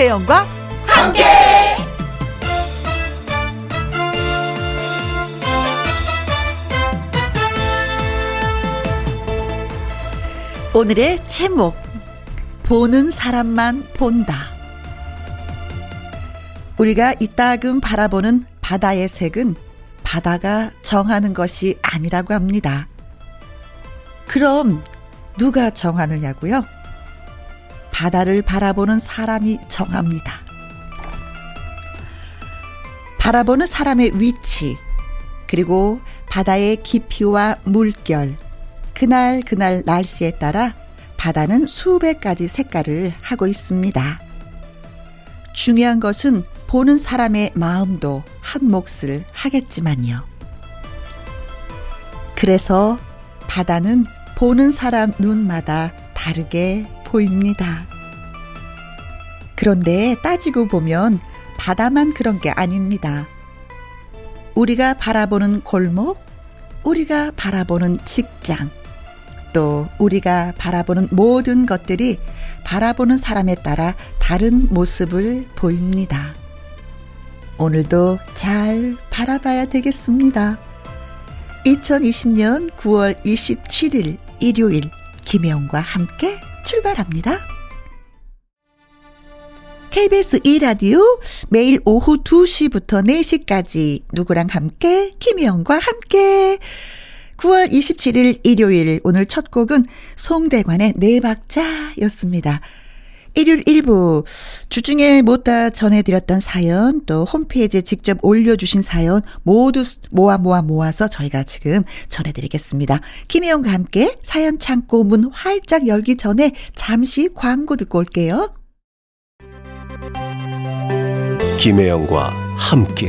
김혜영과 함께. 오늘의 제목 보는 사람만 본다. 우리가 이따금 바라보는 바다의 색은 바다가 정하는 것이 아니라고 합니다. 그럼 누가 정하느냐고요? 바다를 바라보는 사람이 정합니다. 바라보는 사람의 위치, 그리고 바다의 깊이와 물결, 그날 그날 날씨에 따라 바다는 수백 가지 색깔을 하고 있습니다. 중요한 것은 보는 사람의 마음도 한 몫을 하겠지만요. 그래서 바다는 보는 사람 눈마다 다르게 보입니다. 그런데 따지고 보면 바다만 그런 게 아닙니다. 우리가 바라보는 골목, 우리가 바라보는 직장, 또 우리가 바라보는 모든 것들이 바라보는 사람에 따라 다른 모습을 보입니다. 오늘도 잘 바라봐야 되겠습니다. 2020년 9월 27일 일요일 김혜영과 함께 출발합니다. KBS 2라디오 매일 오후 2시부터 4시까지 누구랑 함께 김혜영과 함께 9월 27일 일요일 오늘 첫 곡은 송대관의 네 박자였습니다. 일요일 1부 주중에 못 다 전해드렸던 사연 또 홈페이지에 직접 올려주신 사연 모두 모아 모아 모아서 저희가 지금 전해드리겠습니다. 김혜영과 함께 사연 창고 문 활짝 열기 전에 잠시 광고 듣고 올게요. 김혜영과 함께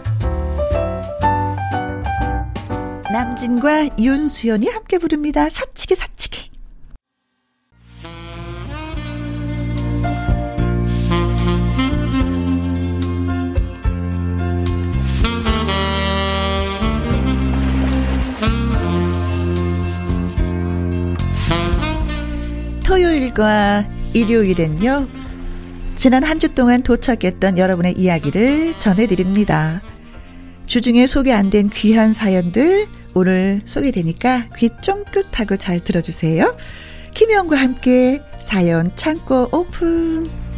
남진과 윤수연이 함께 부릅니다. 사치기 사치기. 토요일과 일요일엔요. 지난 한 주 동안 도착했던 여러분의 이야기를 전해드립니다. 주중에 소개 안 된 귀한 사연들 오늘 소개되니까 귀 쫑긋하고 잘 들어주세요. 김혜영과 함께 사연 창고 오픈.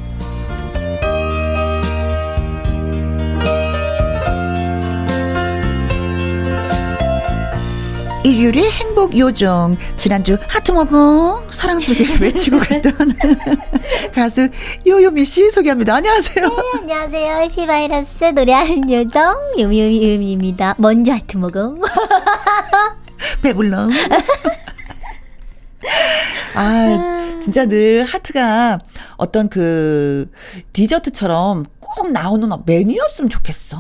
일요일의 행복 요정 지난주 하트 먹어 사랑스럽게 외치고 갔던 가수 요요미 씨 소개합니다. 안녕하세요. 네, 안녕하세요. 해피 바이러스 노래하는 요정 요요미입니다. 먼저 하트 먹어. 배불러. 아, 진짜 늘 하트가 어떤 그 디저트처럼 꼭 나오는 메뉴였으면 좋겠어.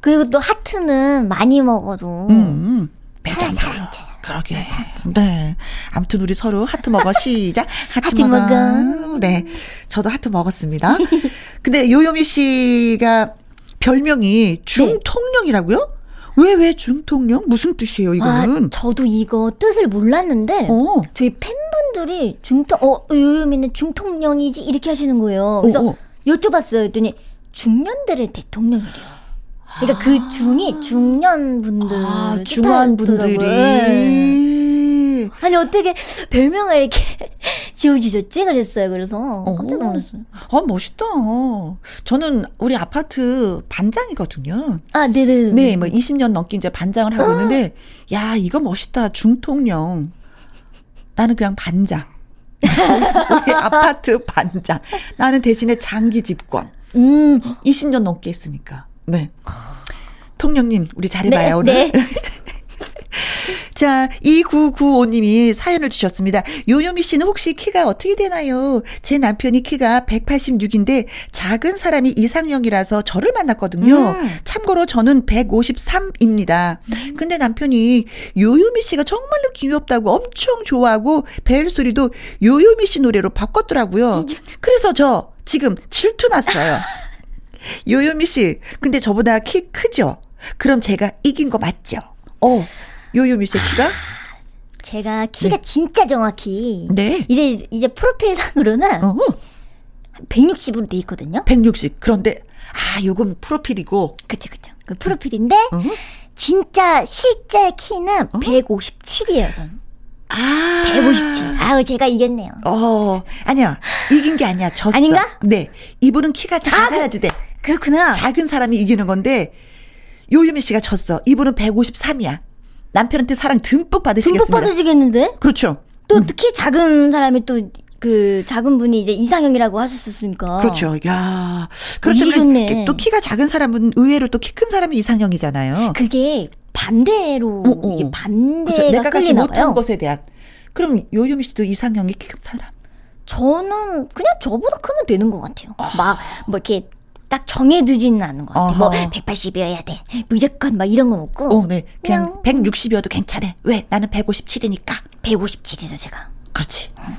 그리고 또 하트는 많이 먹어도 음. 음. 배도 안 불러. 그러게. 네. 아무튼 우리 서로 하트 먹어. 시작. 하트, 하트 먹어. 먹어. 네. 저도 하트 먹었습니다. 근데 요요미 씨가 별명이 중통령이라고요? 네. 왜, 왜 중통령? 무슨 뜻이에요, 이거는? 아, 저도 이거 뜻을 몰랐는데, 어. 저희 팬분들이 중통, 어, 요요미는 중통령이지? 이렇게 하시는 거예요. 그래서 어, 어. 여쭤봤어요. 했더니, 중년들의 대통령이래요. 그러니까 그 아. 그 중이 중년 분들 아, 중한 분들이 아니 어떻게 별명을 이렇게 지어주셨지? 그랬어요. 그래서 깜짝 놀랐어요. 아 멋있다. 저는 우리 아파트 반장이거든요. 아 네네. 네, 뭐 20년 넘게 이제 반장을 하고 있는데 야 이거 멋있다 중통령. 나는 그냥 반장. 우리 아파트 반장. 나는 대신에 장기 집권. 음. 20년 넘게 했으니까. 네. 통령님, 우리 잘해봐요, 네, 오늘. 네. 자, 2995님이 사연을 주셨습니다. 요요미 씨는 혹시 키가 어떻게 되나요? 제 남편이 키가 186인데 작은 사람이 이상형이라서 저를 만났거든요. 음. 참고로 저는 153입니다. 음. 근데 남편이 요요미 씨가 정말로 귀엽다고 엄청 좋아하고 벨 소리도 요요미 씨 노래로 바꿨더라고요. 그래서 저 지금 질투 났어요. 요요미 씨, 근데 저보다 키 크죠? 그럼 제가 이긴 거 맞죠? 어. 요요미 씨 키가? 제가 키가 네. 진짜 정확히 네. 이제 이제 프로필상으로는 어 160으로 돼 있거든요. 160. 그런데 아, 요건 프로필이고. 그쵸 그쵸. 그 프로필인데 어 진짜 실제 키는 어 157이에요, 전. 아. 157. 아우, 제가 이겼네요. 어, 아니야. 이긴 게 아니야. 졌어. 아닌가? 네. 이분은 키가 작아야지 돼. 그렇구나. 작은 사람이 이기는 건데, 요유미 씨가 졌어. 이분은 153이야. 남편한테 사랑 듬뿍 받으시겠습니다. 듬뿍 받으시겠는데? 그렇죠. 또 음. 특히 작은 사람이 또 그 작은 분이 이제 이상형이라고 하셨으니까. 그렇죠. 야. 그렇다면 또 키가 작은 사람은 의외로 또 키 큰 사람이 이상형이잖아요. 그게 반대로 어, 어. 이게 반대가 그렇죠. 내가 갖지 못한 것에 대한. 그럼 요요미 씨도 이상형이 키 큰 사람? 저는 그냥 저보다 크면 되는 것 같아요. 아. 막뭐 이렇게 딱 정해두지는 않은 것 같아요. 뭐 180이어야 돼. 무조건 막 이런 건 없고. 어, 네. 그냥, 그냥 160이어도 괜찮아. 왜? 나는 157이니까. 157이죠, 제가. 그렇지. 응.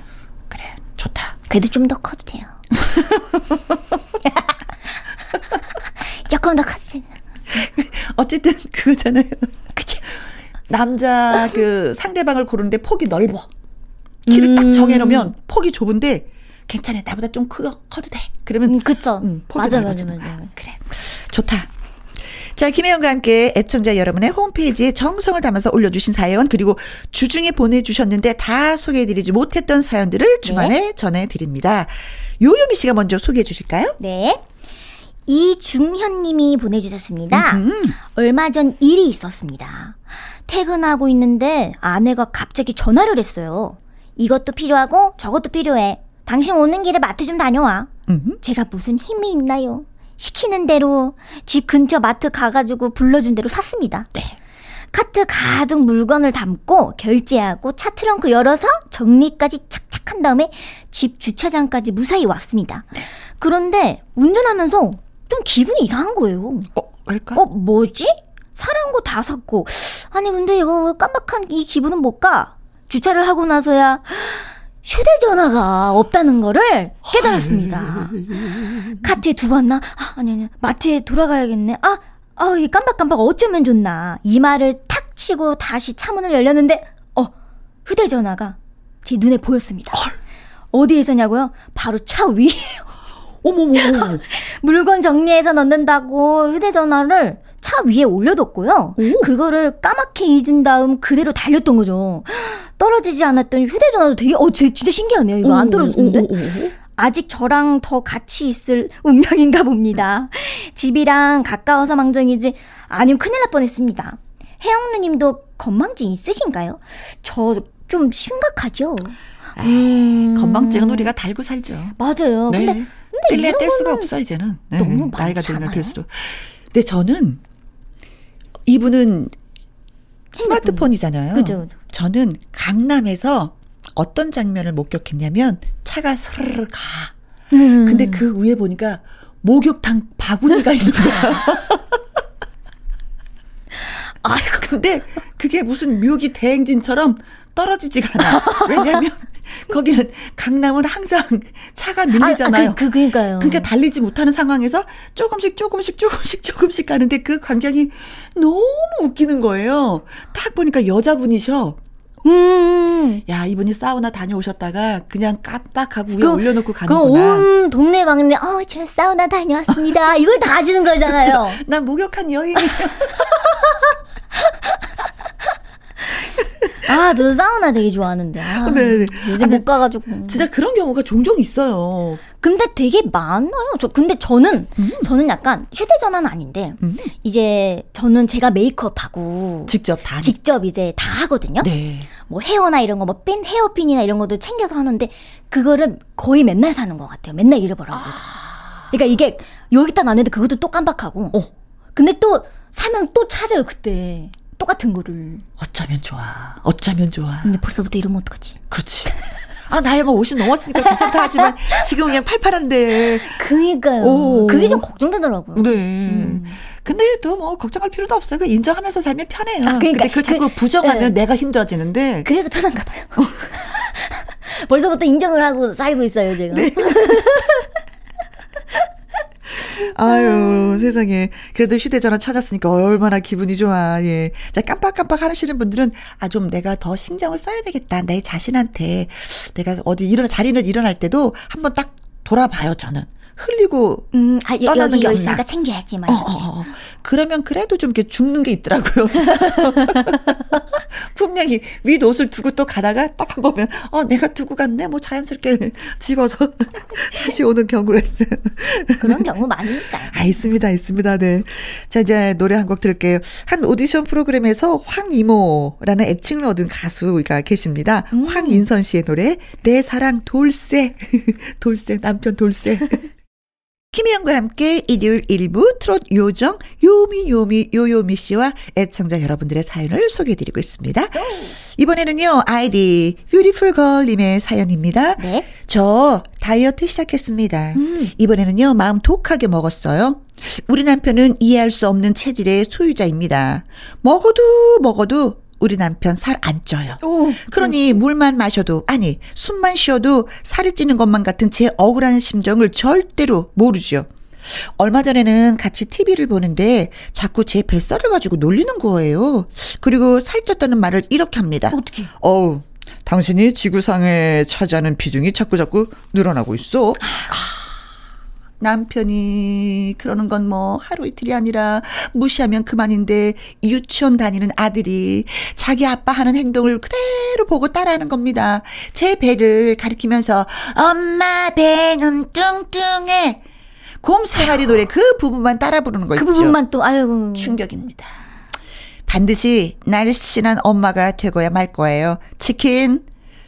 그래. 좋다. 그래도 좀 더 커도 돼요. 조금 더 커도. 어쨌든 그거잖아요. 그치. 남자 그 상대방을 고르는데 폭이 넓어. 키를 음. 딱 정해놓으면 폭이 좁은데 괜찮아. 나보다 좀 커, 커도 돼. 그러면. 음, 그쵸. 음, 맞아, 맞아, 맞아. 그래. 좋다. 자, 김혜영과 함께 애청자 여러분의 홈페이지에 정성을 담아서 올려주신 사연, 그리고 주중에 보내주셨는데 다 소개해드리지 못했던 사연들을 주말에 네. 전해드립니다. 요요미 씨가 먼저 소개해 주실까요? 네. 이중현 님이 보내주셨습니다. 음흠. 얼마 전 일이 있었습니다. 퇴근하고 있는데 아내가 갑자기 전화를 했어요. 이것도 필요하고 저것도 필요해. 당신 오는 길에 마트 좀 다녀와. 음흠. 제가 무슨 힘이 있나요? 시키는 대로 집 근처 마트 가가지고 불러준 대로 샀습니다. 네. 카트 가득 물건을 담고 결제하고 차 트렁크 열어서 정리까지 착착 한 다음에 집 주차장까지 무사히 왔습니다. 네. 그런데 운전하면서 좀 기분이 이상한 거예요. 어, 왜일까? 어, 뭐지? 사는 거 다 샀고. 아니, 근데 이거 깜박한 이 기분은 뭘까? 주차를 하고 나서야 휴대전화가 없다는 거를 깨달았습니다. 카트에 두고 왔나? 아, 아니, 아니, 마트에 돌아가야겠네. 아, 아, 이 깜박깜박 어쩌면 좋나. 이 말을 탁 치고 다시 차문을 열렸는데, 어, 휴대전화가 제 눈에 보였습니다. 어디에서냐고요? 바로 차 위에요. 어머머. 물건 정리해서 넣는다고 휴대전화를 차 위에 올려뒀고요. 오. 그거를 까맣게 잊은 다음 그대로 달렸던 거죠. 떨어지지 않았던 휴대전화도 되게, 어, 진짜 신기하네요. 이거 오. 안 떨어졌는데? 오. 아직 저랑 더 같이 있을 운명인가 봅니다. 집이랑 가까워서 망정이지, 아니면 큰일 날 뻔했습니다. 혜영 누님도 건망증 있으신가요? 저 좀 심각하죠? 음. 건망증은 우리가 달고 살죠. 맞아요. 네. 근데 뗄래야 뗄 수가 없어 이제는. 네. 너무 나이가 들면 들수록. 근데 저는 이분은 스마트폰이잖아요. 그죠, 그죠. 저는 강남에서 어떤 장면을 목격했냐면 차가 스르르 가. 음. 근데 그 위에 보니까 목욕탕 바구니가 있는 거야. 아이고 근데 그게 무슨 묘기 대행진처럼 떨어지지가 않아. 왜냐면 거기는 강남은 항상 차가 밀리잖아요. 아, 그, 그, 그니까요. 그러니까 달리지 못하는 상황에서 조금씩 조금씩 조금씩 조금씩 가는데 그 광경이 너무 웃기는 거예요. 딱 보니까 여자분이셔. 음. 야, 이분이 사우나 다녀오셨다가 그냥 깜빡하고 위에 그, 올려놓고 가는구나. 온 동네 막내, 어, 저 사우나 다녀왔습니다. 이걸 다 하시는 거잖아요. 그렇난 목욕한 여인이에요. 아, 저는 사우나 되게 좋아하는데. 아, 네, 네. 요즘 아, 못 가가지고. 진짜 그런 경우가 종종 있어요. 근데 되게 많아요. 저 근데 저는 음. 저는 약간 휴대전화는 아닌데 음. 이제 저는 제가 메이크업하고 직접 다 직접 이제 다 하거든요. 네. 뭐 헤어나 이런 거, 뭐핀 헤어핀이나 이런 것도 챙겨서 하는데 그거를 거의 맨날 사는 것 같아요. 맨날 잃어버려요. 아. 그러니까 이게 여기다 놨는데 그것도 또 깜빡하고. 어. 근데 또 사면 또 찾아요 그때. 똑같은 거를. 어쩌면 좋아. 어쩌면 좋아. 근데 벌써부터 이러면 어떡하지? 그렇지. 아, 나이가 50 넘었으니까 괜찮다 하지만 지금 그냥 팔팔한데. 그니까요. 오. 그게 좀 걱정되더라고요. 네. 음. 근데 또 뭐 걱정할 필요도 없어요. 그 인정하면서 살면 편해요. 아, 그러니까, 근데 그걸 자꾸 그, 부정하면 네. 내가 힘들어지는데. 그래서 편한가 봐요. 벌써부터 인정을 하고 살고 있어요, 제가. 네. 아유, 세상에. 그래도 휴대전화 찾았으니까 얼마나 기분이 좋아. 예. 자, 깜빡깜빡 하시는 분들은, 아, 좀 내가 더 신경을 써야 되겠다. 내 자신한테. 내가 어디 일어나, 자리를 일어날 때도 한번 딱 돌아봐요, 저는. 흘리고 음, 아, 떠나는 게 없나? 챙겨야지 막. 어, 어, 어. 그러면 그래도 좀 이렇게 죽는 게 있더라고요. 분명히 윗 옷을 두고 또 가다가 딱한 보면 어 내가 두고 갔네 뭐 자연스럽게 집어서 다시 오는 경우가 있어요. 그런 경우 많으니까요. 아 있습니다 있습니다 네. 자 이제 노래 한 곡 들을게요. 한 오디션 프로그램에서 황이모라는 애칭을 얻은 가수가 계십니다. 음. 황인선 씨의 노래 내 사랑 돌쇠 돌쇠 남편 돌쇠. 김혜영과 함께 일요일 일부 트롯 요정 요미 요미 요요미 씨와 애청자 여러분들의 사연을 소개해드리고 있습니다. 이번에는요 아이디 뷰티풀 걸님의 사연입니다. 네. 저 다이어트 시작했습니다. 음. 이번에는요 마음 독하게 먹었어요. 우리 남편은 이해할 수 없는 체질의 소유자입니다. 먹어도 먹어도 우리 남편 살 안 쪄요. 오, 그러니 음. 물만 마셔도 아니 숨만 쉬어도 살이 찌는 것만 같은 제 억울한 심정을 절대로 모르죠. 얼마 전에는 같이 TV를 보는데 자꾸 제 뱃살을 가지고 놀리는 거예요. 그리고 살쪘다는 말을 이렇게 합니다. 어떻게? 어우, 당신이 지구상에 차지하는 비중이 자꾸 자꾸 늘어나고 있어. 아. 남편이 그러는 건 뭐 하루 이틀이 아니라 무시하면 그만인데 유치원 다니는 아들이 자기 아빠 하는 행동을 그대로 보고 따라하는 겁니다. 제 배를 가리키면서 엄마 배는 뚱뚱해. 곰생아리 노래 그 부분만 따라 부르는 거 그 있죠. 그 부분만 또 아유 충격입니다. 반드시 날씬한 엄마가 되고야 말 거예요. 치킨,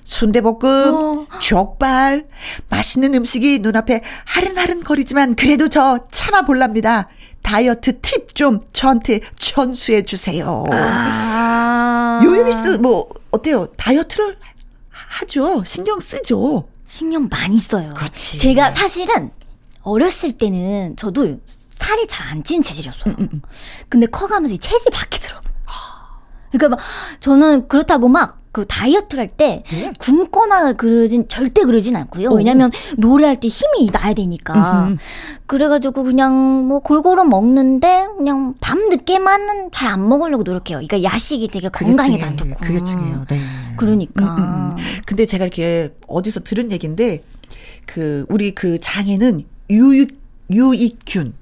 순대볶음, 어. 족발, 맛있는 음식이 눈앞에 하른하른 거리지만 그래도 저 참아 볼랍니다. 다이어트 팁 좀 저한테 전수해 주세요. 아. 요요미 씨도 뭐 어때요? 다이어트를 하죠. 신경 쓰죠. 신경 많이 써요. 그렇지. 제가 사실은 어렸을 때는 저도 살이 잘 안 찌는 체질이었어요. 음, 음, 음. 근데 커가면서 이 체질이 바뀌더라고요. 그러니까 막 저는 그렇다고 막 그 다이어트를 할때 네. 굶거나 그러진 절대 그러진 않고요. 오. 왜냐면 노래할 때 힘이 나야 되니까. 음흠. 그래가지고 그냥 뭐 골고루 먹는데 그냥 밤 늦게만은 잘 안 먹으려고 노력해요. 그러니까 야식이 되게 건강에 안 좋고. 그게 중요해요. 네. 그러니까. 음, 음, 음. 근데 제가 이렇게 어디서 들은 얘기인데 그 우리 그 장에는 유익 유익균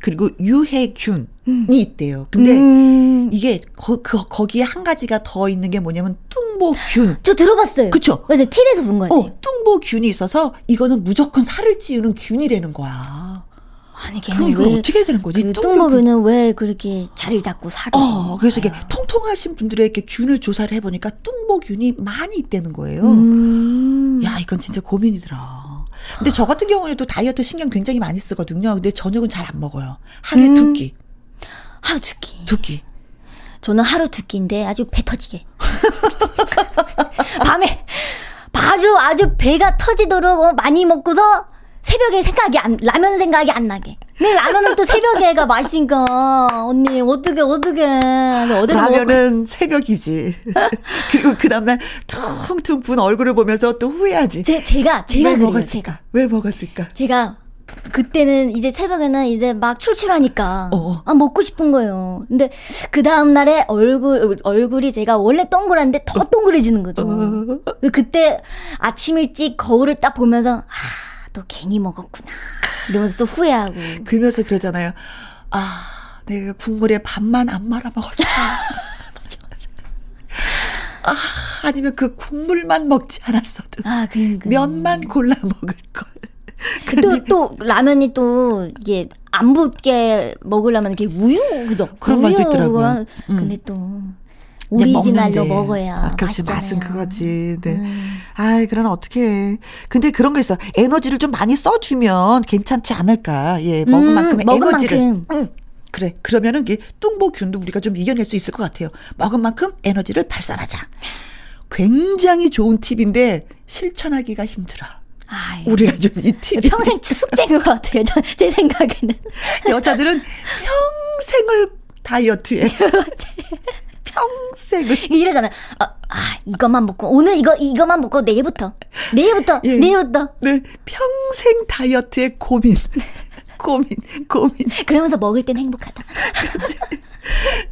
그리고 유해균 이 음. 있대요. 근데 음. 이게 거, 그, 거기에 한 가지가 더 있는 게 뭐냐면 뚱보균. 저 들어봤어요. 그쵸? 맞아요. TV에서 본 거예요. 어, 뚱보균이 있어서 이거는 무조건 살을 찌우는 균이라는 거야. 아니, 걔는 이거 어떻게 해야 되는 거지? 그 뚱보균은 왜 그렇게 자리를 잡고 살을? 어, 그래서 이게 통통하신 분들에게 균을 조사를 해보니까 뚱보균이 많이 있다는 거예요. 음. 야, 이건 진짜 고민이더라. 근데 저 같은 경우는 또 다이어트 신경 굉장히 많이 쓰거든요. 근데 저녁은 잘 안 먹어요. 하루에 음. 두 끼. 하루 두 끼. 두 끼. 저는 하루 두 끼인데 아주 배 터지게. 밤에 아주 아주 배가 터지도록 많이 먹고서 새벽에 생각이 안 라면 생각이 안 나게. 네 라면은 또 새벽에가 맛있니까 언니 어떻게 어떻게 어제 라면은 먹... 새벽이지. 그리고 그 다음날 퉁퉁 분 얼굴을 보면서 또 후회하지. 제 제가 제가 왜 그래요, 먹었을까? 제가 왜 먹었을까? 제가 그때는 이제 새벽에는 이제 막 출출하니까 어. 아 먹고 싶은 거예요. 근데 그 다음 날에 얼굴 얼굴이 제가 원래 동그란데 더 동그래지는 거죠. 어. 그때 아침 일찍 거울을 딱 보면서 아, 또 괜히 먹었구나. 이러면서 또 후회하고. 그러면서 그러잖아요. 아, 내가 국물에 밥만 안 말아 먹었어. 아, 아니면 그 국물만 먹지 않았어도. 아, 그러니까. 면만 골라 먹을 걸. 또, 또, 라면이 또, 이게, 안 붓게 먹으려면 이렇게 우유, 그죠? 그런 우유, 말도 있더라고요. 음. 근데 또, 오리지널로 먹어야. 아, 그렇지, 맛은 그거지. 네. 음. 아이, 그러나 어떻게 근데 그런 거 있어. 에너지를 좀 많이 써주면 괜찮지 않을까. 예, 먹은 음, 만큼 에너지를. 만큼. 응. 그래. 그러면은 이 뚱보균도 우리가 좀 이겨낼 수 있을 것 같아요. 먹은 만큼 에너지를 발산하자. 굉장히 좋은 팁인데 실천하기가 힘들어. 아유. 우리가 좀이 팁이 평생 숙제인 것 같아요. 제 생각에는 여자들은 평생을 다이어트에 평생을 이러잖아. 아, 아, 이것만 먹고 오늘 이거 이것만 먹고 내일부터 내일부터 예. 내일부터 네 평생 다이어트에 고민 고민 고민 그러면서 먹을 땐 행복하다.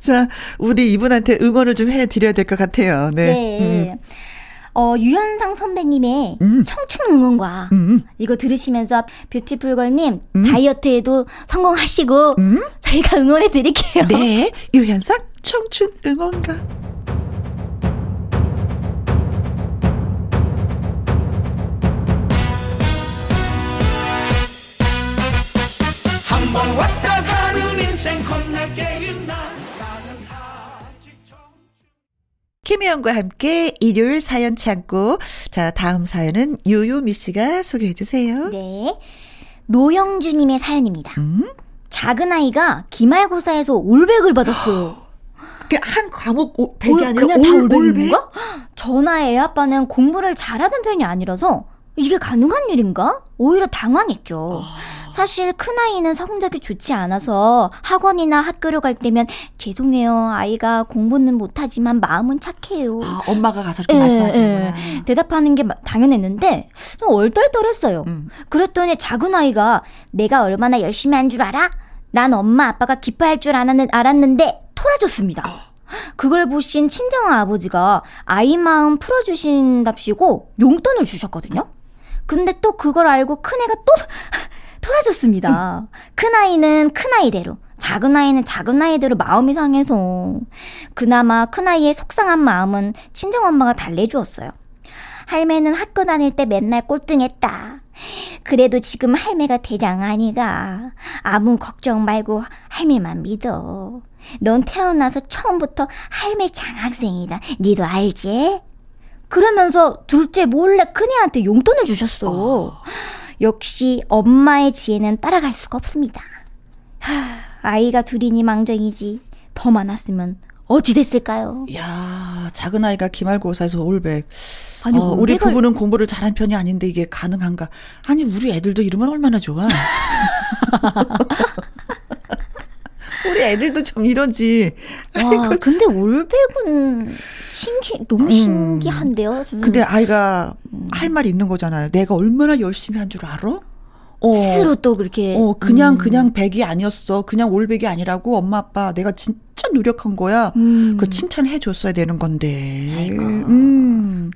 자 우리 이분한테 응원을 좀 해드려야 될 것 같아요. 네. 네. 음. 어, 유현상 선배님의 음. 청춘 응원과 음. 이거 들으시면서 뷰티풀걸님 음. 다이어트에도 성공하시고 음. 저희가 응원해 드릴게요. 네, 유현상 청춘 응원가. 한 번 왔다 가는 인생 겁나게 김혜영과 함께 일요일 사연 창고. 자, 다음 사연은 유유미 씨가 소개해 주세요. 네. 노영주님의 사연입니다. 음? 작은 아이가 기말고사에서 올백을 받았어요. 한 과목 100이 아니라 그냥 올, 다 올백인가? 전화 애 아빠는 공부를 잘하던 편이 아니라서 이게 가능한 일인가? 오히려 당황했죠. 어. 사실 큰아이는 성적이 좋지 않아서 학원이나 학교를 갈 때면 죄송해요. 아이가 공부는 못하지만 마음은 착해요. 아, 엄마가 가서 이렇게 에, 예, 말씀하시는구나. 에. 예. 대답하는 게 당연했는데 얼떨떨했어요. 음. 그랬더니 작은 아이가 내가 얼마나 열심히 한 줄 알아? 난 엄마 아빠가 기뻐할 줄 알았는데 토라졌습니다. 그걸 보신 친정 아버지가 아이 마음 풀어주신답시고 용돈을 주셨거든요. 근데 또 그걸 알고 큰애가 또 털어졌습니다. 큰 아이는 큰 아이대로, 작은 아이는 작은 아이대로 마음이 상해서 그나마 큰 아이의 속상한 마음은 친정 엄마가 달래주었어요. 할매는 학교 다닐 때 맨날 꼴등했다. 그래도 지금 할매가 대장 아니가. 아무 걱정 말고 할매만 믿어. 넌 태어나서 처음부터 할매 장학생이다. 니도 알지? 그러면서 둘째 몰래 큰애한테 용돈을 주셨어. 어. 역시 엄마의 지혜는 따라갈 수가 없습니다. 하, 아이가 둘이니 망정이지. 더 많았으면 어찌 됐을까요? 야 작은 아이가 기말고사에서 올백. 아니, 어, 우리 부부는 공부를 잘한 편이 아닌데 이게 가능한가? 아니, 우리 애들도 이러면 얼마나 좋아. 우리 애들도 좀 이러지. 와, 근데 올백은 신기, 너무 음. 신기한데요. 음. 근데 아이가 음. 할 말이 있는 거잖아요. 내가 얼마나 열심히 한 줄 알아? 어, 스스로 또 그렇게. 어, 그냥, 음. 그냥 백이 아니었어. 그냥 올백이 아니라고 엄마, 아빠 내가 진짜 노력한 거야. 음. 그 칭찬해 줬어야 되는 건데. 아이고. 음.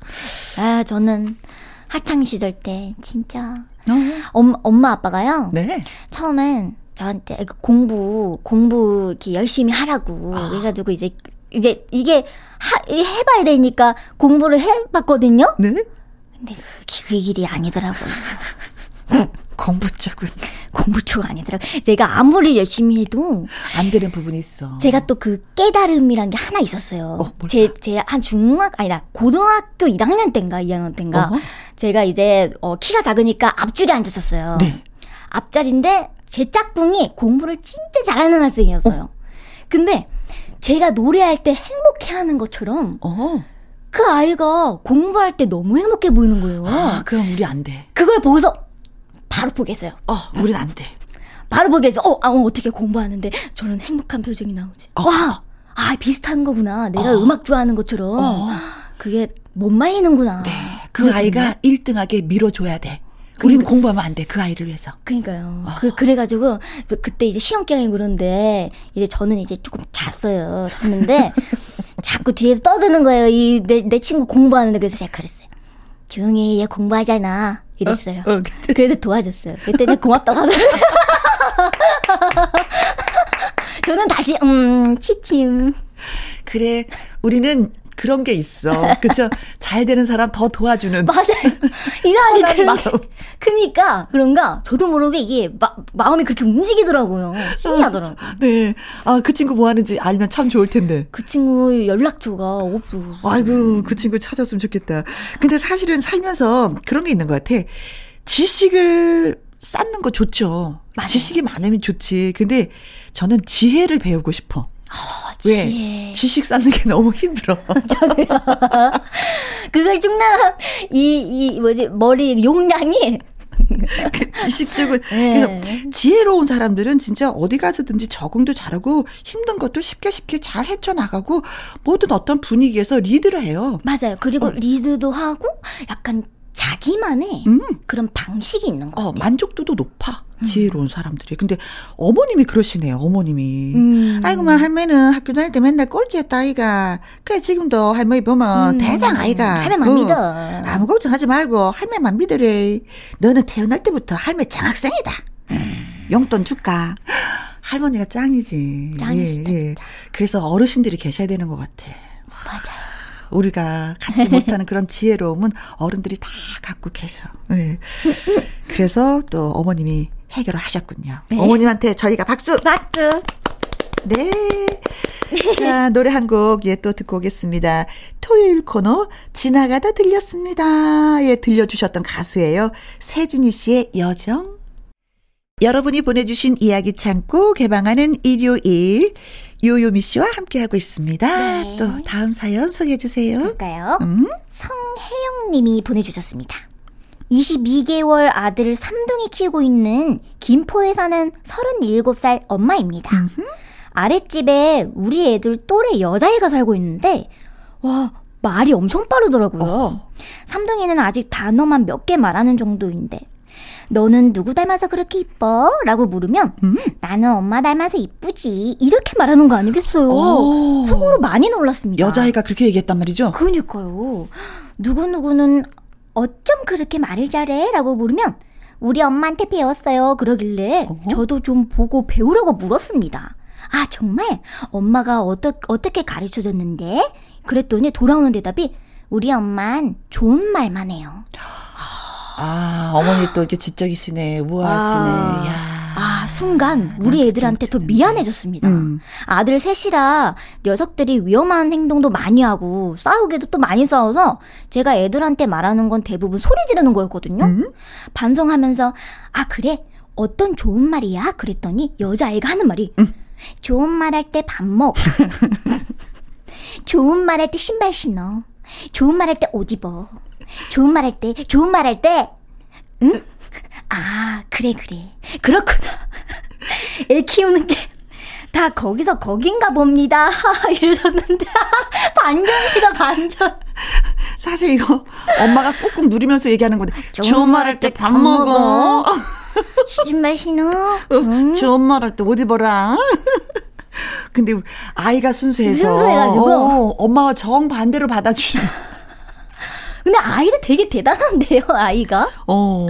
아, 저는 하창 시절 때 진짜. 어. 엄, 엄마, 아빠가요. 네. 처음엔 저한테 그 공부 공부 이렇게 열심히 하라고 아. 해가지고 이제 이제 이게 하, 해봐야 되니까 공부를 해봤거든요. 네. 근데 그, 그 길이 아니더라고요. 공부 쪽은 공부 쪽 아니더라고. 제가 아무리 열심히 해도 안 되는 부분이 있어. 제가 또 그 깨달음이란 게 하나 있었어요. 어, 제제 한 중학 아니다 고등학교 1학년 때인가 2학년 때인가 어허? 제가 이제 어, 키가 작으니까 앞줄에 앉았었어요. 네. 앞자리인데 제 짝꿍이 공부를 진짜 잘하는 학생이었어요. 어? 근데 제가 노래할 때 행복해 하는 것처럼 어. 그 아이가 공부할 때 너무 행복해 보이는 거예요. 아, 그럼 우리 안 돼. 그걸 보고서 바로 포기했어요. 어, 우린 안 돼. 바로 포기해서 어, 아, 어떻게 공부하는데 저런 행복한 표정이 나오지. 어. 와, 아 비슷한 거구나. 내가 어. 음악 좋아하는 것처럼 어. 그게 못 말리는구나. 네, 그 아이가 1등하게 밀어줘야 돼. 그, 공부하면 안 돼. 그 아이를 위해서. 그니까요. 어. 그, 그래가지고, 그, 그때 이제 시험 기간이 그런데, 이제 저는 이제 조금 잤어요. 잤는데, 자꾸 뒤에서 떠드는 거예요. 이, 내, 내 친구 공부하는데, 그래서 제가 그랬어요. 조용히 얘 공부하잖아. 이랬어요. 어? 어, 그래서 도와줬어요. 그랬더니 고맙다고 하더라고요. 저는 다시, 음, 치침. 그래, 우리는 그런 게 있어. 그쵸? 잘 되는 사람 더 도와주는. 맞아요. 이상하게 마음. 그니까, 그런가? 저도 모르게 이게 마, 마음이 그렇게 움직이더라고요. 신기하더라고요. 아, 네. 아, 그 친구 뭐 하는지 알면 참 좋을 텐데. 그 친구 연락처가 없어. 아이고, 그 친구 찾았으면 좋겠다. 근데 사실은 살면서 그런 게 있는 것 같아. 지식을 쌓는 거 좋죠. 맞아요. 지식이 많으면 좋지. 근데 저는 지혜를 배우고 싶어. 어, 왜? 지식 쌓는 게 너무 힘들어. 저도요. 그걸 쭉나 이, 이, 뭐지, 머리 용량이 그 지식적은 네. 그래서 지혜로운 사람들은 진짜 어디 가서든지 적응도 잘하고 힘든 것도 쉽게 쉽게 잘 헤쳐나가고 모든 어떤 분위기에서 리드를 해요. 맞아요. 그리고 어. 리드도 하고 약간 자기만의 음. 그런 방식이 있는 거 어, 만족도도 높아. 음. 지혜로운 사람들이. 근데 어머님이 그러시네요, 어머님이. 음. 아이고, 뭐, 할머니는 학교 다닐 때 맨날 꼴찌였다, 아이가. 그래, 지금도 할머니 보면 음. 대장 아이가. 할매만 어. 믿어. 아무 걱정하지 말고 할매만 믿으래. 너는 태어날 때부터 할매 장학생이다. 용돈 줄까? 할머니가 짱이지. 짱이시다, 예, 예. 그래서 어르신들이 계셔야 되는 것 같아. 맞아요. 우리가 갖지 못하는 그런 지혜로움은 어른들이 다 갖고 계셔. 네. 그래서 또 어머님이 해결을 하셨군요. 네. 어머님한테 저희가 박수! 박수! 네. 자, 노래 한 곡, 예, 또 듣고 오겠습니다. 토요일 코너, 지나가다 들렸습니다. 예, 들려주셨던 가수예요. 세진이 씨의 여정. 여러분이 보내주신 이야기 창고 개방하는 일요일. 요요미 씨와 함께하고 있습니다. 네. 또 다음 사연 소개해 주세요. 볼까요? 음? 성혜영 님이 보내주셨습니다. 22개월 아들 3등이 키우고 있는 김포에 사는 37살 엄마입니다. 음흠. 아랫집에 우리 애들 또래 여자애가 살고 있는데, 와, 말이 엄청 빠르더라고요. 어. 3등이는 아직 단어만 몇 개 말하는 정도인데, 너는 누구 닮아서 그렇게 이뻐? 라고 물으면 음? 나는 엄마 닮아서 이쁘지. 이렇게 말하는 거 아니겠어요? 오. 속으로 많이 놀랐습니다. 여자애가 그렇게 얘기했단 말이죠? 그러니까요. 누구누구는 어쩜 그렇게 말을 잘해? 라고 물으면 우리 엄마한테 배웠어요. 그러길래 어허? 저도 좀 보고 배우려고 물었습니다. 아, 정말? 엄마가 어떠, 어떻게 가르쳐 줬는데? 그랬더니 돌아오는 대답이 우리 엄만 좋은 말만 해요. 아, 어머니 또 이렇게 지적이시네, 우아하시네. 아, 야. 아 순간 우리 애들한테 더 미안해졌습니다. 음. 아들 셋이라 녀석들이 위험한 행동도 많이 하고 싸우게도 또 많이 싸워서 제가 애들한테 말하는 건 대부분 소리 지르는 거였거든요. 음? 반성하면서 아 그래 어떤 좋은 말이야 그랬더니 여자애가 하는 말이 음. 좋은 말 할 때 밥 먹. 좋은 말 할 때 신발 신어. 좋은 말 할 때 옷 입어. 좋은 말 할 때, 좋은 말 할 때, 응? 아, 그래, 그래. 그렇구나. 애 키우는 게 다 거기서 거긴가 봅니다. 이러셨는데, 반전이다, 반전. 사실 이거 엄마가 꾹꾹 누리면서 얘기하는 건데, 좋은 말 할 때 밥 먹어. 신발 신어. 응? 좋은 말 할 때 옷 입어라. 근데 아이가 순수해서 순수해가지고 어, 엄마가 정 반대로 받아주시는 근데 아이도 되게 대단한데요, 아이가. 어,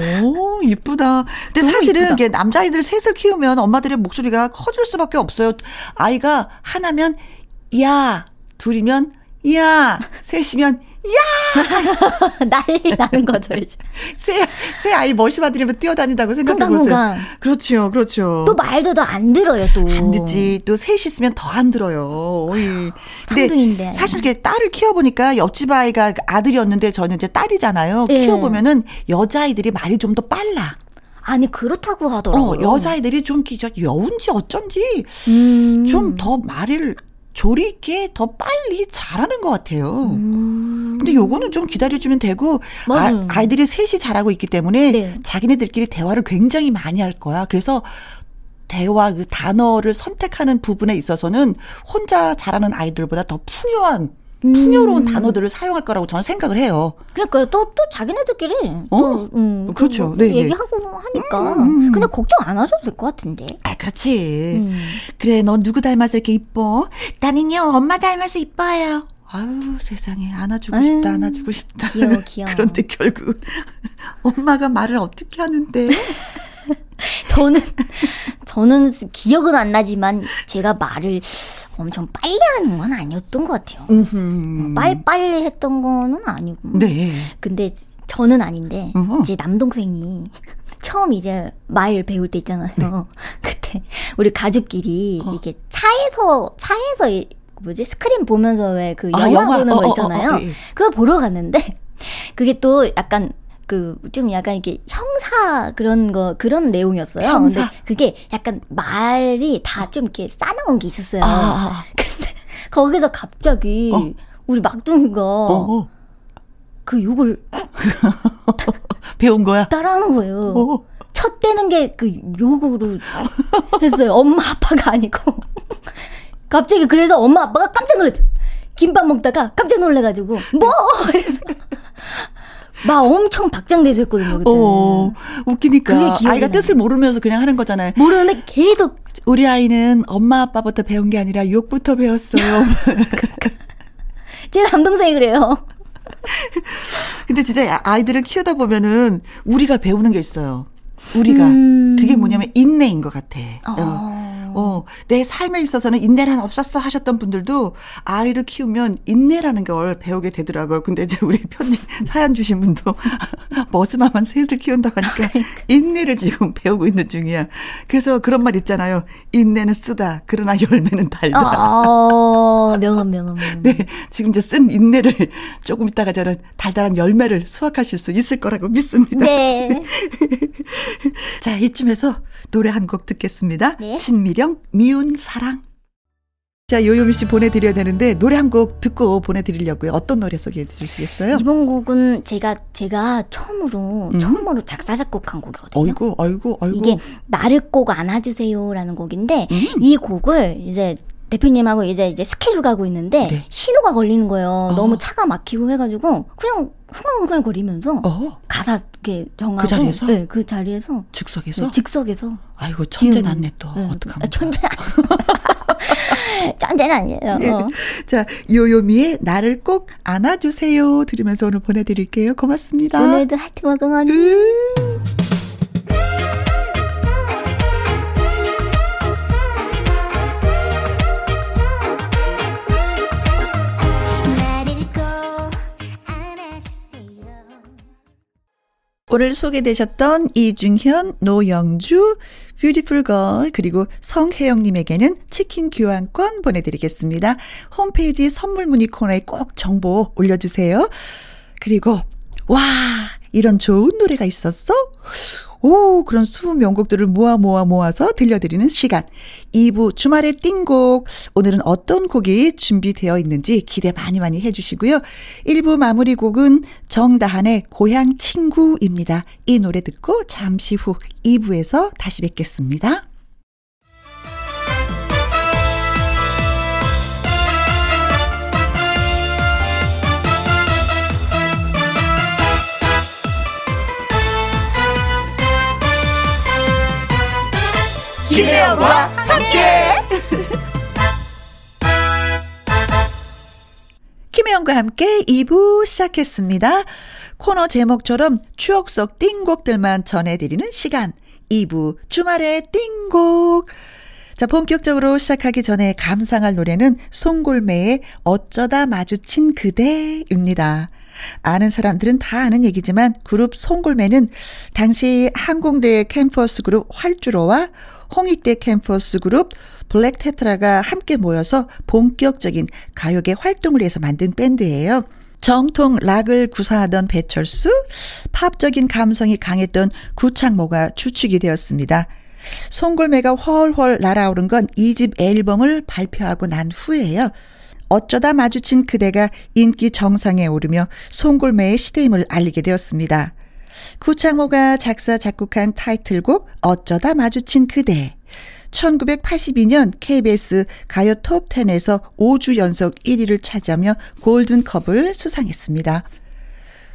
이쁘다. 근데 사실은 이게 남자아이들 셋을 키우면 엄마들의 목소리가 커질 수밖에 없어요. 아이가 하나면 야, 둘이면 야, 셋이면 야! 난리 나는 거죠, 요즘. 새, 새 아이 머시 받으려면 뛰어다닌다고 생각해보세요. 그렇죠, 그렇죠. 또 말도 더 안 들어요, 또. 안 듣지. 또셋 있으면 더 안 들어요. 어이. 근데 사실 이게 딸을 키워보니까 옆집 아이가 아들이었는데 저는 이제 딸이잖아요. 네. 키워보면은 여자아이들이 말이 좀 더 빨라. 아니 그렇다고 하더라고요. 어, 여자아이들이 좀 여운지 어쩐지 음. 좀더 말을 조리 있게 더 빨리 잘하는 것 같아요. 음. 근데 요거는 좀 기다려주면 되고 아, 아이들이 셋이 잘하고 있기 때문에 네. 자기네들끼리 대화를 굉장히 많이 할 거야. 그래서 대화 그 단어를 선택하는 부분에 있어서는 혼자 잘하는 아이들보다 더 풍요한 풍요로운 음. 단어들을 사용할 거라고 저는 생각을 해요. 그러니까요. 또, 또 자기네들끼리. 어? 또, 음, 그렇죠. 뭐 네, 네. 얘기하고 하니까. 음, 음, 음. 근데 걱정 안 하셔도 될 것 같은데. 아, 그렇지. 음. 그래, 넌 누구 닮아서 이렇게 이뻐? 나는요, 엄마 닮아서 이뻐요. 아유, 세상에. 안아주고 아유, 싶다, 안아주고 싶다. 귀여워, 귀여워. 그런데 결국 엄마가 말을 어떻게 하는데? 저는, 저는 기억은 안 나지만 제가 말을 엄청 빨리 하는 건 아니었던 것 같아요. 어, 빨리빨리 했던 거는 아니고. 네. 근데 저는 아닌데 어허. 제 남동생이 처음 이제 말 배울 때 있잖아요. 네. 그때 우리 가족끼리 어. 이게 차에서 차에서 뭐지 스크린 보면서 왜 그 영화, 아, 영화, 보는 거 어, 어, 있잖아요. 어, 어, 예. 그거 보러 갔는데 그게 또 약간 그 좀 약간 이게 형사 그런 거 그런 내용이었어요. 형사? 근데 그게 약간 말이 다 좀 이렇게 싸나운 게 있었어요. 아. 아, 아. 근데 거기서 갑자기 어? 우리 막둥이가 어, 그 욕을 배운 거야? 따라하는 거예요. 첫 떼는 게 그 욕으로 했어요. 엄마 아빠가 아니고. 갑자기 그래서 엄마 아빠가 깜짝 놀랐어. 김밥 먹다가 깜짝 놀래가지고 뭐? 막 엄청 박장대소 했거든요, 그때. 어, 웃기니까. 아이가 뜻을 모르면서 그냥 하는 거잖아요. 모르는데 계속. 우리 아이는 엄마 아빠부터 배운 게 아니라 욕부터 배웠어요. 제 남동생이 그래요. 근데 진짜 아이들을 키우다 보면은 우리가 배우는 게 있어요. 우리가. 음. 그게 뭐냐면 인내인 것 같아. 어. 어. 어, 내 삶에 있어서는 인내란 없었어 하셨던 분들도 아이를 키우면 인내라는 걸 배우게 되더라고요. 근데 이제 우리 편집 사연 주신 분도 머스마만 셋을 키운다고 하니까 그러니까. 인내를 지금 배우고 있는 중이야. 그래서 그런 말 있잖아요. 인내는 쓰다. 그러나 열매는 달다. 어, 명언, 명언, 명언. 네. 지금 이제 쓴 인내를 조금 있다가 저는 달달한 열매를 수확하실 수 있을 거라고 믿습니다. 네. 자, 이쯤에서 노래 한 곡 듣겠습니다. 네. 진미령 미운 사랑. 자, 요요미 씨 보내드려야 되는데 노래 한 곡 듣고 보내드리려고요. 어떤 노래 소개해 주시겠어요? 이번 곡은 제가 제가 처음으로 음? 처음으로 작사 작곡한 곡이거든요. 아이고, 아이고, 아이고. 이게 나를 꼭 안아주세요라는 곡인데 음? 이 곡을 이제 대표님하고 이제 이제 스케줄 가고 있는데 네. 신호가 걸리는 거예요. 어. 너무 차가 막히고 해가지고 그냥 흥얼흥얼 거리면서 어. 가사 이렇게 정하고 그 자리에서 네, 그 자리에서 즉석에서 네, 즉석에서 아이고 천재 났네 또 네. 어떡합니까? 아, 천재 천재는 아니에요. 네. 어. 자 요요미의 나를 꼭 안아주세요 들으면서 오늘 보내드릴게요. 고맙습니다. 오늘도 하트와 응원. 음. 오늘 소개되셨던 이중현, 노영주, 뷰티풀 걸 그리고 성혜영 님에게는 치킨 교환권 보내드리겠습니다. 홈페이지 선물 문의 코너에 꼭 정보 올려주세요. 그리고 와 이런 좋은 노래가 있었어? 오, 그런 수분 명곡들을 모아 모아 모아서 들려드리는 시간. 2부 주말의 띵곡. 오늘은 어떤 곡이 준비되어 있는지 기대 많이 많이 해주시고요. 1부 마무리 곡은 정다한의 고향 친구입니다. 이 노래 듣고 잠시 후 2부에서 다시 뵙겠습니다. 김혜영과 함께. 김혜영과 함께 2부 시작했습니다. 코너 제목처럼 추억 속 띵곡들만 전해드리는 시간. 2부 주말의 띵곡. 자, 본격적으로 시작하기 전에 감상할 노래는 송골매의 어쩌다 마주친 그대입니다. 아는 사람들은 다 아는 얘기지만 그룹 송골매는 당시 항공대 캠퍼스 그룹 활주로와 홍익대 캠퍼스 그룹 블랙 테트라가 함께 모여서 본격적인 가요계 활동을 위해서 만든 밴드예요. 정통 락을 구사하던 배철수, 팝적인 감성이 강했던 구창모가 주축이 되었습니다. 송골매가 훨훨 날아오른 건 2집 앨범을 발표하고 난 후에요. 어쩌다 마주친 그대가 인기 정상에 오르며 송골매의 시대임을 알리게 되었습니다. 구창모가 작사 작곡한 타이틀곡 어쩌다 마주친 그대. 1982년 KBS 가요 톱10에서 5주 연속 1위를 차지하며 골든컵을 수상했습니다.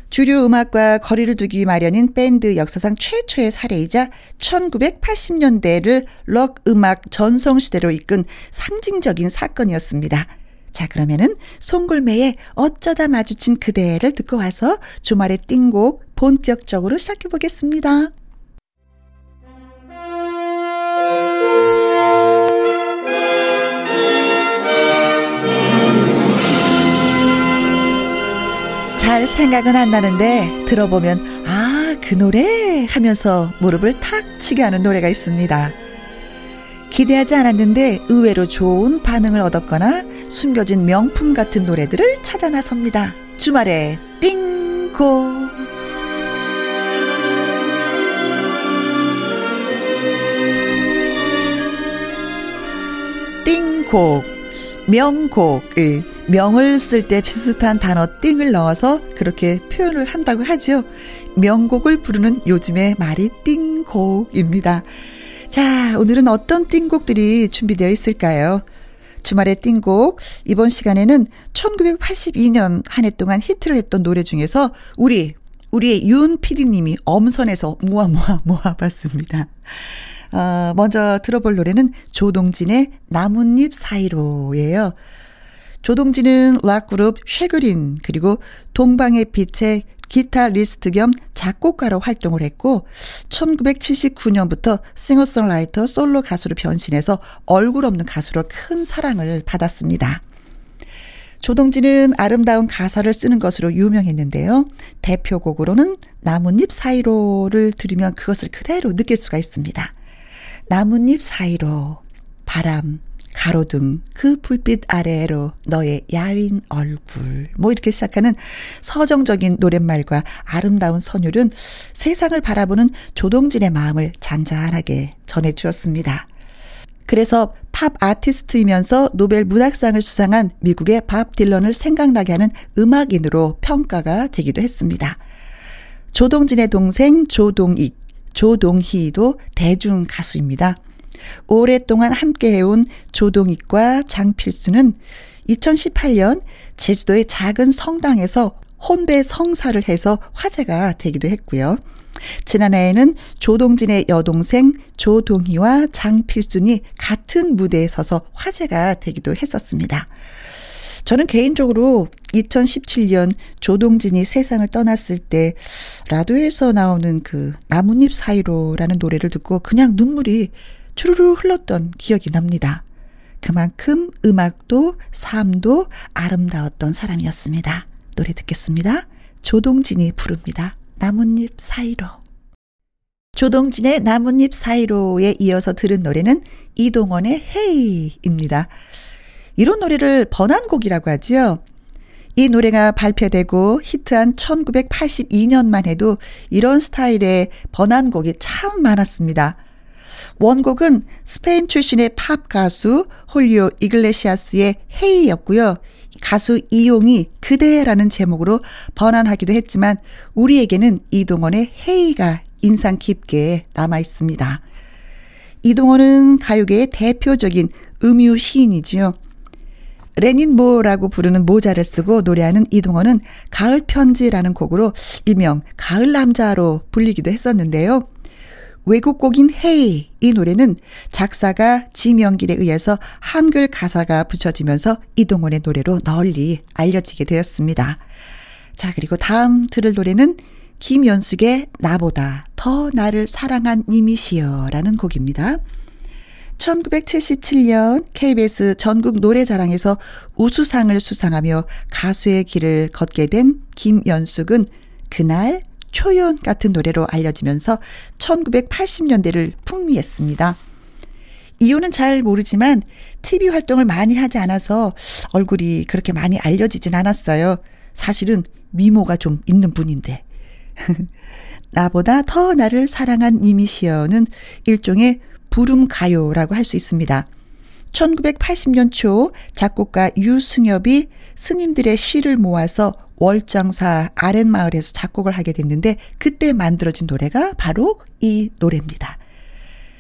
주류 음악과 거리를 두기 마련인 밴드 역사상 최초의 사례이자 1980년대를 록 음악 전성시대로 이끈 상징적인 사건이었습니다. 자, 그러면은 송골매의 어쩌다 마주친 그대를 듣고 와서 주말의 띵곡 본격적으로 시작해 보겠습니다. 잘 생각은 안 나는데 들어보면 아 그 노래 하면서 무릎을 탁 치게 하는 노래가 있습니다. 기대하지 않았는데 의외로 좋은 반응을 얻었거나 숨겨진 명품 같은 노래들을 찾아 나섭니다. 주말에 띵고 띵곡 명곡을 명을 쓸 때 비슷한 단어 띵을 넣어서 그렇게 표현을 한다고 하죠. 명곡을 부르는 요즘의 말이 띵곡입니다. 자, 오늘은 어떤 띵곡들이 준비되어 있을까요? 주말의 띵곡. 이번 시간에는 1982년 한 해 동안 히트를 했던 노래 중에서 우리, 우리의 윤 PD님이 엄선해서 모아 모아 모아 봤습니다. 어, 먼저 들어볼 노래는 조동진의 나뭇잎 사이로예요. 조동진은 락그룹 쉐그린 그리고 동방의 빛의 기타리스트 겸 작곡가로 활동을 했고 1979년부터 싱어송라이터 솔로 가수로 변신해서 얼굴 없는 가수로 큰 사랑을 받았습니다. 조동진은 아름다운 가사를 쓰는 것으로 유명했는데요. 대표곡으로는 나뭇잎 사이로를 들으면 그것을 그대로 느낄 수가 있습니다. 나뭇잎 사이로 바람 가로등 그 불빛 아래로 너의 야윈 얼굴 뭐 이렇게 시작하는 서정적인 노랫말과 아름다운 선율은 세상을 바라보는 조동진의 마음을 잔잔하게 전해 주었습니다. 그래서 팝 아티스트이면서 노벨 문학상을 수상한 미국의 밥 딜런을 생각나게 하는 음악인으로 평가가 되기도 했습니다. 조동진의 동생 조동익, 조동희도 대중 가수입니다. 오랫동안 함께 해온 조동익과 장필수는 2018년 제주도의 작은 성당에서 혼배 성사를 해서 화제가 되기도 했고요. 지난해에는 조동진의 여동생 조동희와 장필순이 같은 무대에 서서 화제가 되기도 했었습니다. 저는 개인적으로 2017년 조동진이 세상을 떠났을 때 라디오에서 나오는 그 나뭇잎 사이로라는 노래를 듣고 그냥 눈물이 주르르 흘렀던 기억이 납니다. 그만큼 음악도 삶도 아름다웠던 사람이었습니다. 노래 듣겠습니다. 조동진이 부릅니다. 나뭇잎 사이로. 조동진의 나뭇잎 사이로에 이어서 들은 노래는 이동원의 헤이입니다. 이런 노래를 번안곡이라고 하지요. 이 노래가 발표되고 히트한 1982년만 해도 이런 스타일의 번안곡이 참 많았습니다. 원곡은 스페인 출신의 팝 가수 홀리오 이글레시아스의 헤이였고요. 가수 이용이 그대라는 제목으로 번안하기도 했지만 우리에게는 이동원의 헤이가 인상 깊게 남아 있습니다. 이동원은 가요계의 대표적인 음유 시인이지요. 레닌 모라고 부르는 모자를 쓰고 노래하는 이동원은 가을 편지라는 곡으로 일명 가을 남자로 불리기도 했었는데요. 외국곡인 헤이 이 노래는 작사가 지명길에 의해서 한글 가사가 붙여지면서 이동원의 노래로 널리 알려지게 되었습니다. 자, 그리고 다음 들을 노래는 김연숙의 나보다 더 나를 사랑한 님이시여라는 곡입니다. 1977년 KBS 전국 노래자랑에서 우수상을 수상하며 가수의 길을 걷게 된 김연숙은 그날 초연 같은 노래로 알려지면서 1980년대를 풍미했습니다. 이유는 잘 모르지만 TV 활동을 많이 하지 않아서 얼굴이 그렇게 많이 알려지진 않았어요. 사실은 미모가 좀 있는 분인데. 나보다 더 나를 사랑한 이미시어는 일종의 부름가요라고 할 수 있습니다. 1980년 초 작곡가 유승엽이 스님들의 시를 모아서 월장사 아랫마을에서 작곡을 하게 됐는데 그때 만들어진 노래가 바로 이 노래입니다.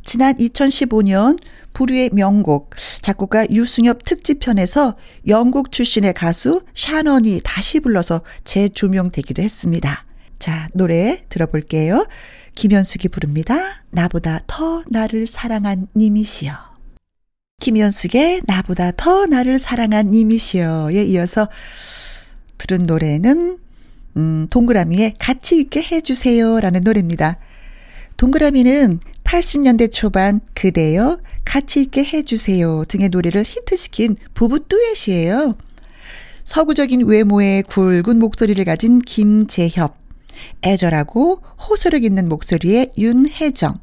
지난 2015년 부류의 명곡 작곡가 유승엽 특집편에서 영국 출신의 가수 샤넌이 다시 불러서 재조명되기도 했습니다. 자, 노래 들어볼게요. 김현숙이 부릅니다. 나보다 더 나를 사랑한 님이시여. 김현숙의 나보다 더 나를 사랑한 님이시여에 이어서 들은 노래는 음, 동그라미의 같이 있게 해주세요 라는 노래입니다. 동그라미는 80년대 초반 그대여 같이 있게 해주세요 등의 노래를 히트시킨 부부 듀엣이에요. 서구적인 외모의 굵은 목소리를 가진 김재협, 애절하고 호소력 있는 목소리의 윤혜정.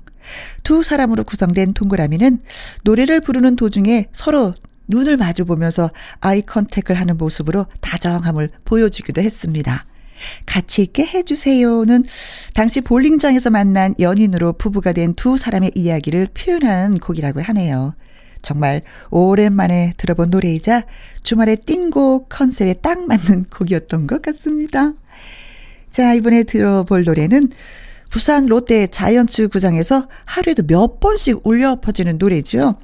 두 사람으로 구성된 동그라미는 노래를 부르는 도중에 서로 눈을 마주 보면서 아이 컨택을 하는 모습으로 다정함을 보여주기도 했습니다. 같이 있게 해주세요는 당시 볼링장에서 만난 연인으로 부부가 된 두 사람의 이야기를 표현한 곡이라고 하네요. 정말 오랜만에 들어본 노래이자 주말에 띵곡 컨셉에 딱 맞는 곡이었던 것 같습니다. 자, 이번에 들어볼 노래는 부산 롯데 자이언츠 구장에서 하루에도 몇 번씩 울려 퍼지는 노래죠.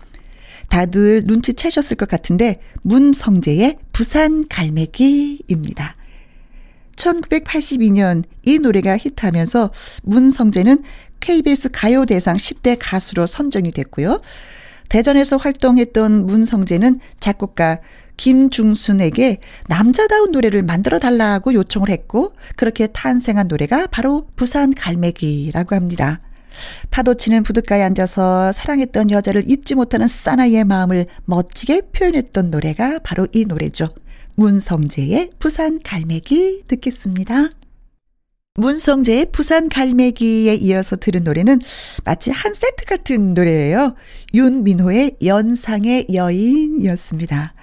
다들 눈치채셨을 것 같은데 문성재의 부산 갈매기입니다. 1982년 이 노래가 히트하면서 문성재는 KBS 가요대상 10대 가수로 선정이 됐고요. 대전에서 활동했던 문성재는 작곡가 김중순에게 남자다운 노래를 만들어 달라고 요청을 했고 그렇게 탄생한 노래가 바로 부산 갈매기라고 합니다. 파도 치는 부둣가에 앉아서 사랑했던 여자를 잊지 못하는 사나이의 마음을 멋지게 표현했던 노래가 바로 이 노래죠. 문성재의 부산 갈매기 듣겠습니다. 문성재의 부산 갈매기에 이어서 들은 노래는 마치 한 세트 같은 노래예요. 윤민호의 연상의 여인이었습니다.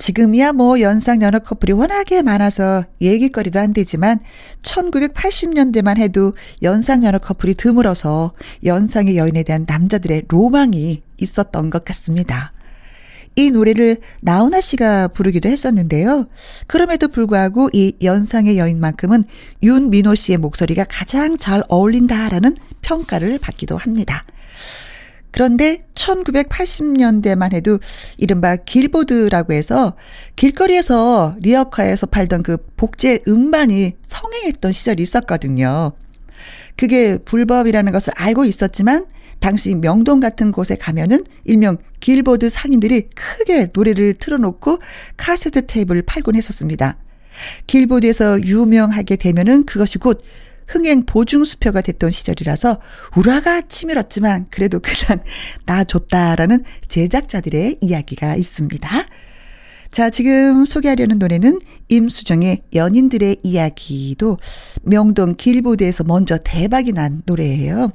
지금이야 뭐 연상 연하 커플이 워낙에 많아서 얘기거리도 안 되지만 1980년대만 해도 연상 연하 커플이 드물어서 연상의 여인에 대한 남자들의 로망이 있었던 것 같습니다. 이 노래를 나훈아 씨가 부르기도 했었는데요. 그럼에도 불구하고 이 연상의 여인만큼은 윤민호 씨의 목소리가 가장 잘 어울린다라는 평가를 받기도 합니다. 그런데 1980년대만 해도 이른바 길보드라고 해서 길거리에서 리어카에서 팔던 그 복제 음반이 성행했던 시절이 있었거든요. 그게 불법이라는 것을 알고 있었지만 당시 명동 같은 곳에 가면은 일명 길보드 상인들이 크게 노래를 틀어놓고 카세트 테이프를 팔곤 했었습니다. 길보드에서 유명하게 되면은 그것이 곧 흥행 보증 수표가 됐던 시절이라서 우라가 치밀었지만 그래도 그냥 놔줬다라는 제작자들의 이야기가 있습니다. 자, 지금 소개하려는 노래는 임수정의 연인들의 이야기도 명동 길보드에서 먼저 대박이 난 노래예요.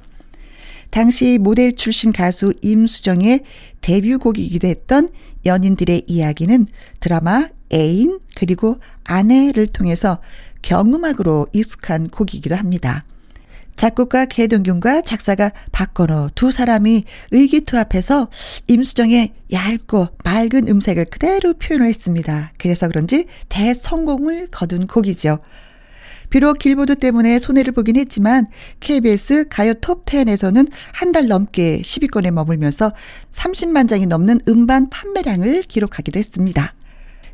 당시 모델 출신 가수 임수정의 데뷔곡이기도 했던 연인들의 이야기는 드라마 애인 그리고 아내를 통해서 경음악으로 익숙한 곡이기도 합니다. 작곡가 개동균과 작사가 박건호 두 사람이 의기투합해서 임수정의 얇고 맑은 음색을 그대로 표현을 했습니다. 그래서 그런지 대성공을 거둔 곡이죠. 비록 길보드 때문에 손해를 보긴 했지만 KBS 가요 톱10에서는 한 달 넘게 10위권에 머물면서 30만 장이 넘는 음반 판매량을 기록하기도 했습니다.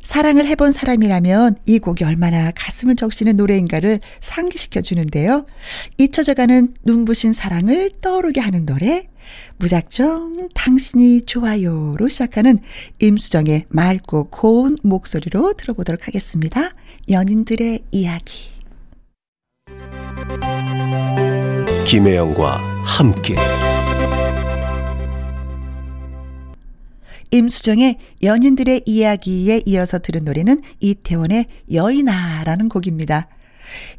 사랑을 해본 사람이라면 이 곡이 얼마나 가슴을 적시는 노래인가를 상기시켜 주는데요. 잊혀져가는 눈부신 사랑을 떠오르게 하는 노래, 무작정 당신이 좋아요로 시작하는 임수정의 맑고 고운 목소리로 들어보도록 하겠습니다. 연인들의 이야기. 김혜영과 함께 임수정의 연인들의 이야기에 이어서 들은 노래는 이태원의 여인아라는 곡입니다.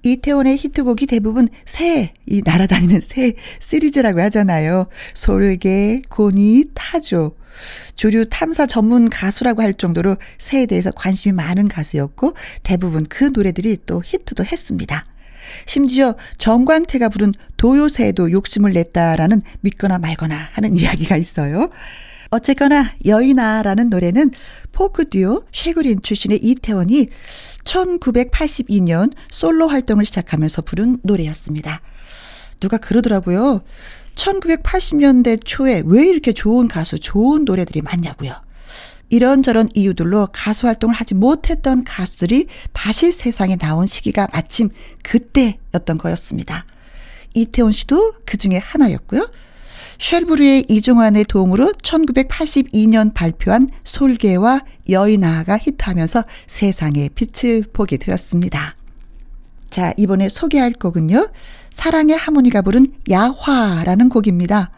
이태원의 히트곡이 대부분 새, 이 날아다니는 새 시리즈라고 하잖아요. 솔개, 고니, 타조. 조류 탐사 전문 가수라고 할 정도로 새에 대해서 관심이 많은 가수였고 대부분 그 노래들이 또 히트도 했습니다. 심지어 정광태가 부른 도요새에도 욕심을 냈다라는 믿거나 말거나 하는 이야기가 있어요. 어쨌거나 여인아라는 노래는 포크 듀오 쉐그린 출신의 이태원이 1982년 솔로 활동을 시작하면서 부른 노래였습니다. 누가 그러더라고요. 1980년대 초에 왜 이렇게 좋은 가수, 좋은 노래들이 많냐고요. 이런저런 이유들로 가수 활동을 하지 못했던 가수들이 다시 세상에 나온 시기가 마침 그때였던 거였습니다. 이태원 씨도 그 중에 하나였고요. 쉘브르의 이종환의 도움으로 1982년 발표한 솔개와 여인아가 히트하면서 세상에 빛을 보게 되었습니다. 자, 이번에 소개할 곡은요. 사랑의 하모니가 부른 야화라는 곡입니다.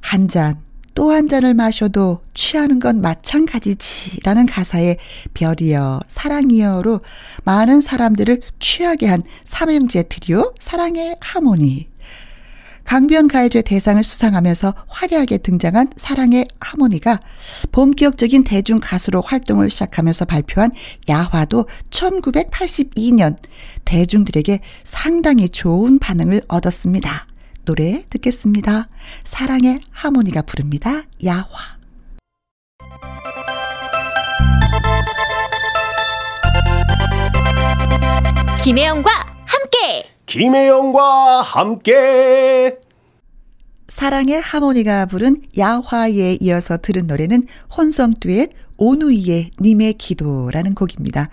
한 잔, 또 한 잔을 마셔도 취하는 건 마찬가지지라는 가사의 별이여 사랑이여로 많은 사람들을 취하게 한 삼형제 트리오 사랑의 하모니. 강변가요제 대상을 수상하면서 화려하게 등장한 사랑의 하모니가 본격적인 대중 가수로 활동을 시작하면서 발표한 야화도 1982년 대중들에게 상당히 좋은 반응을 얻었습니다. 노래 듣겠습니다. 사랑의 하모니가 부릅니다. 야화. 김혜영과 함께. 김혜영과 함께. 사랑의 하모니가 부른 야화에 이어서 들은 노래는 혼성 듀엣 오누이의 님의 기도라는 곡입니다.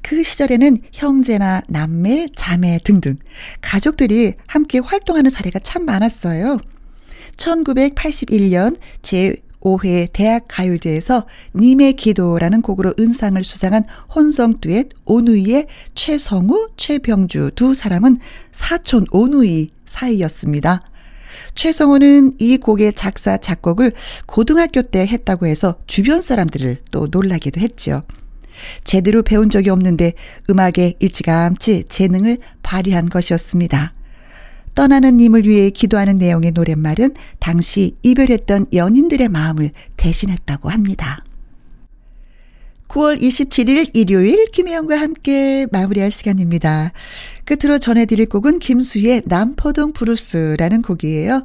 그 시절에는 형제나 남매, 자매 등등 가족들이 함께 활동하는 사례가 참 많았어요. 1981년 제 5회 대학 가요제에서 님의 기도라는 곡으로 은상을 수상한 혼성 듀엣 오누이의 최성우, 최병주 두 사람은 사촌 오누이 사이였습니다. 최성우는 이 곡의 작사, 작곡을 고등학교 때 했다고 해서 주변 사람들을 또 놀라기도 했지요. 제대로 배운 적이 없는데 음악에 일찌감치 재능을 발휘한 것이었습니다. 떠나는 님을 위해 기도하는 내용의 노랫말은 당시 이별했던 연인들의 마음을 대신했다고 합니다. 9월 27일 일요일 김혜영과 함께 마무리할 시간입니다. 끝으로 전해드릴 곡은 김수의 남포동 브루스라는 곡이에요.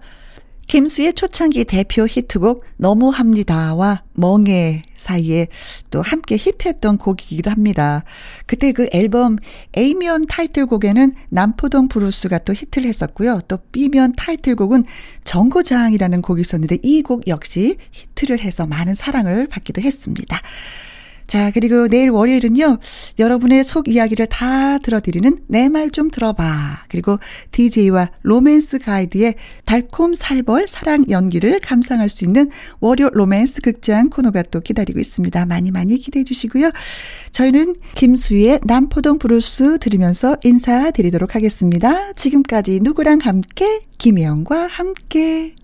김수의 초창기 대표 히트곡 너무합니다와 멍해 사이에 또 함께 히트했던 곡이기도 합니다. 그때 그 앨범 A면 타이틀곡에는 남포동 브루스가 또 히트를 했었고요. 또 B면 타이틀곡은 정거장이라는 곡이 있었는데 이 곡 역시 히트를 해서 많은 사랑을 받기도 했습니다. 자, 그리고 내일 월요일은요, 여러분의 속 이야기를 다 들어드리는 내 말 좀 들어봐. 그리고 DJ와 로맨스 가이드의 달콤 살벌 사랑 연기를 감상할 수 있는 월요 로맨스 극장 코너가 또 기다리고 있습니다. 많이 많이 기대해 주시고요. 저희는 김수희의 남포동 브루스 들으면서 인사드리도록 하겠습니다. 지금까지 누구랑 함께, 김혜영과 함께.